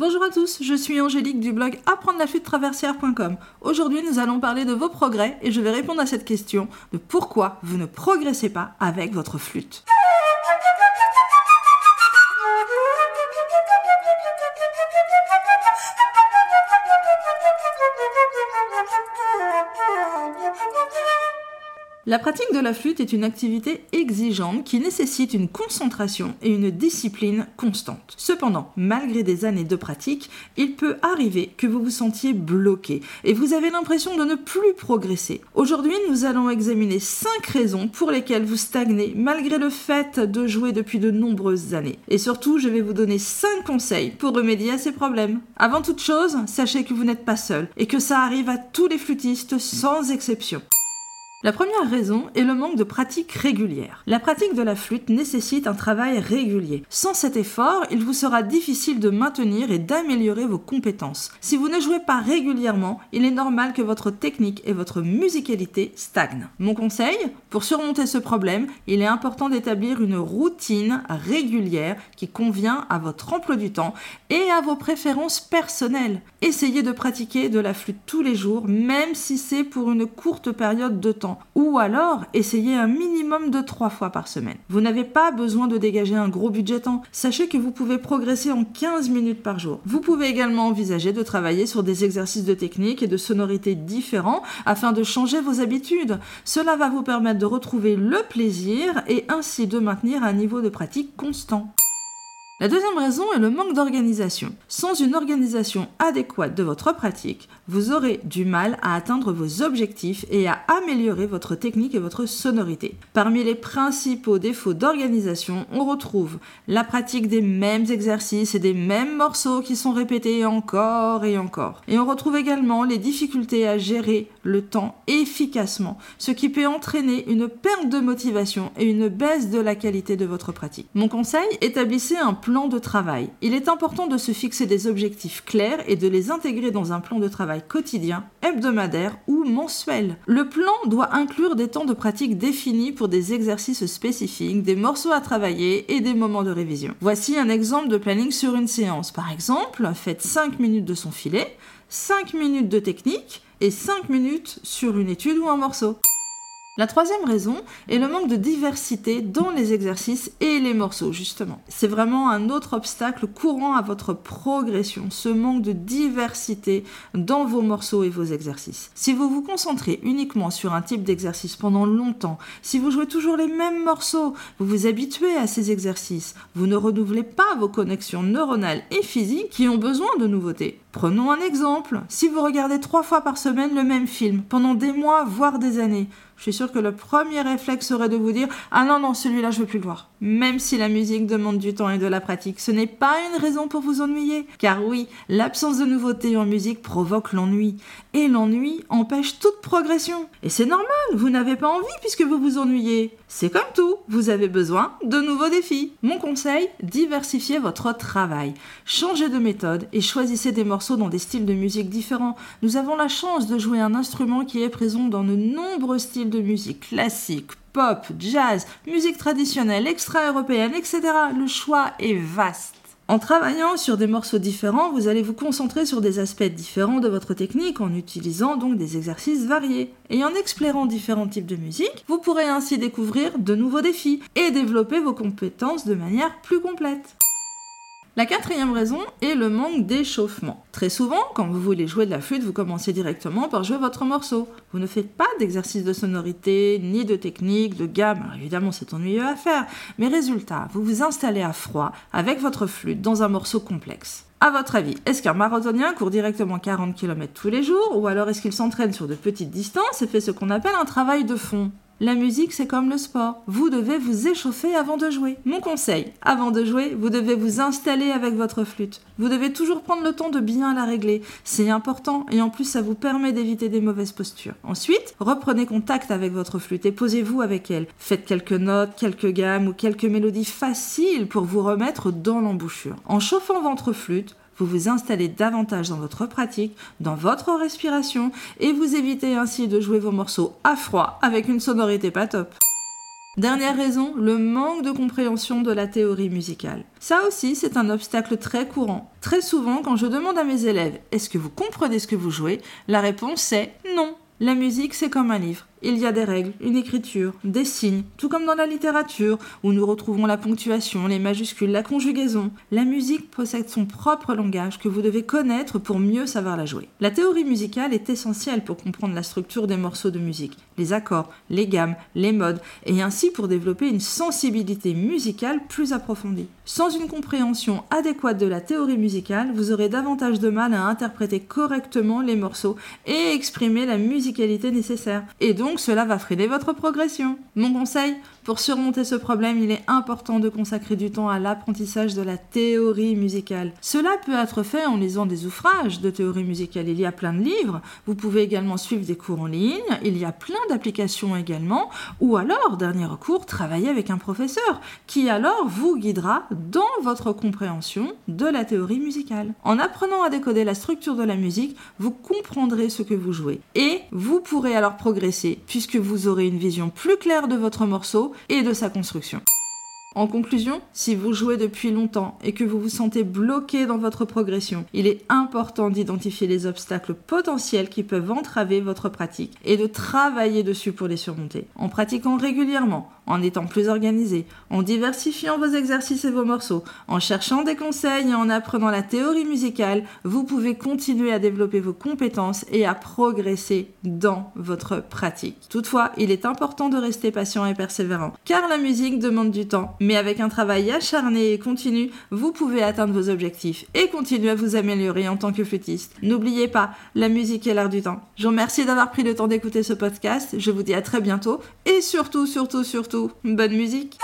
Bonjour à tous, je suis Angélique du blog apprendre la flûte traversière.com. Aujourd'hui, nous allons parler de vos progrès et je vais répondre à cette question de pourquoi vous ne progressez pas avec votre flûte. La pratique de la flûte est une activité exigeante qui nécessite une concentration et une discipline constante. Cependant, malgré des années de pratique, il peut arriver que vous vous sentiez bloqué et vous avez l'impression de ne plus progresser. Aujourd'hui, nous allons examiner 5 raisons pour lesquelles vous stagnez malgré le fait de jouer depuis de nombreuses années. Et surtout, je vais vous donner 5 conseils pour remédier à ces problèmes. Avant toute chose, sachez que vous n'êtes pas seul et que ça arrive à tous les flûtistes sans exception. La première raison est le manque de pratique régulière. La pratique de la flûte nécessite un travail régulier. Sans cet effort, il vous sera difficile de maintenir et d'améliorer vos compétences. Si vous ne jouez pas régulièrement, il est normal que votre technique et votre musicalité stagnent. Mon conseil Pour surmonter ce problème, il est important d'établir une routine régulière qui convient à votre emploi du temps et à vos préférences personnelles. Essayez de pratiquer de la flûte tous les jours, même si c'est pour une courte période de temps ou alors, essayez un minimum de 3 fois par semaine. Vous n'avez pas besoin de dégager un gros budget temps. Sachez que vous pouvez progresser en 15 minutes par jour. Vous pouvez également envisager de travailler sur des exercices de technique et de sonorité différents afin de changer vos habitudes. Cela va vous permettre de retrouver le plaisir et ainsi de maintenir un niveau de pratique constant. La deuxième raison est le manque d'organisation. Sans une organisation adéquate de votre pratique, vous aurez du mal à atteindre vos objectifs et à améliorer votre technique et votre sonorité. Parmi les principaux défauts d'organisation, on retrouve la pratique des mêmes exercices et des mêmes morceaux qui sont répétés encore et encore. Et on retrouve également les difficultés à gérer le temps efficacement, ce qui peut entraîner une perte de motivation et une baisse de la qualité de votre pratique. Mon conseil, établissez un de travail. Il est important de se fixer des objectifs clairs et de les intégrer dans un plan de travail quotidien, hebdomadaire ou mensuel. Le plan doit inclure des temps de pratique définis pour des exercices spécifiques, des morceaux à travailler et des moments de révision. Voici un exemple de planning sur une séance. Par exemple, faites 5 minutes de son filet, 5 minutes de technique et 5 minutes sur une étude ou un morceau. La troisième raison est le manque de diversité dans les exercices et les morceaux, justement. C'est vraiment un autre obstacle courant à votre progression, ce manque de diversité dans vos morceaux et vos exercices. Si vous vous concentrez uniquement sur un type d'exercice pendant longtemps, si vous jouez toujours les mêmes morceaux, vous vous habituez à ces exercices, vous ne renouvelez pas vos connexions neuronales et physiques qui ont besoin de nouveautés. Prenons un exemple. Si vous regardez trois fois par semaine le même film pendant des mois, voire des années, je suis sûre que le premier réflexe serait de vous dire Ah non, non, celui-là, je veux plus le voir. Même si la musique demande du temps et de la pratique, ce n'est pas une raison pour vous ennuyer. Car oui, l'absence de nouveauté en musique provoque l'ennui. Et l'ennui empêche toute progression. Et c'est normal, vous n'avez pas envie puisque vous vous ennuyez. C'est comme tout, vous avez besoin de nouveaux défis. Mon conseil, diversifiez votre travail. Changez de méthode et choisissez des morceaux dans des styles de musique différents. Nous avons la chance de jouer un instrument qui est présent dans de nombreux styles de musique classique, pop, jazz, musique traditionnelle, extra-européenne, etc. Le choix est vaste. En travaillant sur des morceaux différents, vous allez vous concentrer sur des aspects différents de votre technique en utilisant donc des exercices variés. Et en explorant différents types de musique, vous pourrez ainsi découvrir de nouveaux défis et développer vos compétences de manière plus complète. La quatrième raison est le manque d'échauffement. Très souvent, quand vous voulez jouer de la flûte, vous commencez directement par jouer votre morceau. Vous ne faites pas d'exercice de sonorité, ni de technique, de gamme. Alors évidemment, c'est ennuyeux à faire. Mais résultat, vous vous installez à froid avec votre flûte dans un morceau complexe. À votre avis, est-ce qu'un marathonien court directement 40 km tous les jours ou alors est-ce qu'il s'entraîne sur de petites distances et fait ce qu'on appelle un travail de fond? La musique, c'est comme le sport. Vous devez vous échauffer avant de jouer. Mon conseil, avant de jouer, vous devez vous installer avec votre flûte. Vous devez toujours prendre le temps de bien la régler. C'est important et en plus, ça vous permet d'éviter des mauvaises postures. Ensuite, reprenez contact avec votre flûte et posez-vous avec elle. Faites quelques notes, quelques gammes ou quelques mélodies faciles pour vous remettre dans l'embouchure. En chauffant votre flûte, vous vous installez davantage dans votre pratique, dans votre respiration, et vous évitez ainsi de jouer vos morceaux à froid avec une sonorité pas top. Dernière raison, le manque de compréhension de la théorie musicale. Ça aussi, c'est un obstacle très courant. Très souvent, quand je demande à mes élèves est-ce que vous comprenez ce que vous jouez? La réponse est non. La musique, c'est comme un livre. Il y a des règles, une écriture, des signes, tout comme dans la littérature, où nous retrouvons la ponctuation, les majuscules, la conjugaison. La musique possède son propre langage que vous devez connaître pour mieux savoir la jouer. La théorie musicale est essentielle pour comprendre la structure des morceaux de musique, les accords, les gammes, les modes, et ainsi pour développer une sensibilité musicale plus approfondie. Sans une compréhension adéquate de la théorie musicale, vous aurez davantage de mal à interpréter correctement les morceaux et exprimer la musicalité nécessaire. Donc cela va freiner votre progression. Mon conseil, pour surmonter ce problème, il est important de consacrer du temps à l'apprentissage de la théorie musicale. Cela peut être fait en lisant des ouvrages de théorie musicale. Il y a plein de livres. Vous pouvez également suivre des cours en ligne. Il y a plein d'applications également. Ou alors, dernier recours, travailler avec un professeur qui alors vous guidera dans votre compréhension de la théorie musicale. En apprenant à décoder la structure de la musique, vous comprendrez ce que vous jouez. Et vous pourrez alors progresser puisque vous aurez une vision plus claire de votre morceau et de sa construction. En conclusion, si vous jouez depuis longtemps et que vous vous sentez bloqué dans votre progression, il est important d'identifier les obstacles potentiels qui peuvent entraver votre pratique et de travailler dessus pour les surmonter. En pratiquant régulièrement, en étant plus organisé, en diversifiant vos exercices et vos morceaux, en cherchant des conseils et en apprenant la théorie musicale, vous pouvez continuer à développer vos compétences et à progresser dans votre pratique. Toutefois, il est important de rester patient et persévérant, car la musique demande du temps mais avec un travail acharné et continu, vous pouvez atteindre vos objectifs et continuer à vous améliorer en tant que flûtiste. N'oubliez pas, la musique est l'art du temps. Je vous remercie d'avoir pris le temps d'écouter ce podcast. Je vous dis à très bientôt et surtout, surtout, surtout, bonne musique.